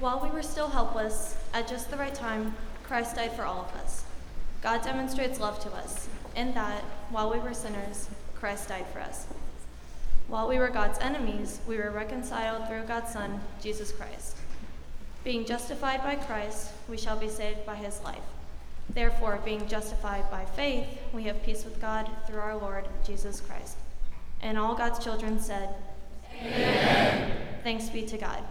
While we were still helpless, at just the right time, Christ died for all of us. God demonstrates love to us in that, while we were sinners, Christ died for us. While we were God's enemies, we were reconciled through God's Son, Jesus Christ. Being justified by Christ, we shall be saved by his life. Therefore, being justified by faith, we have peace with God through our Lord Jesus Christ. And all God's children said, Amen. Thanks be to God.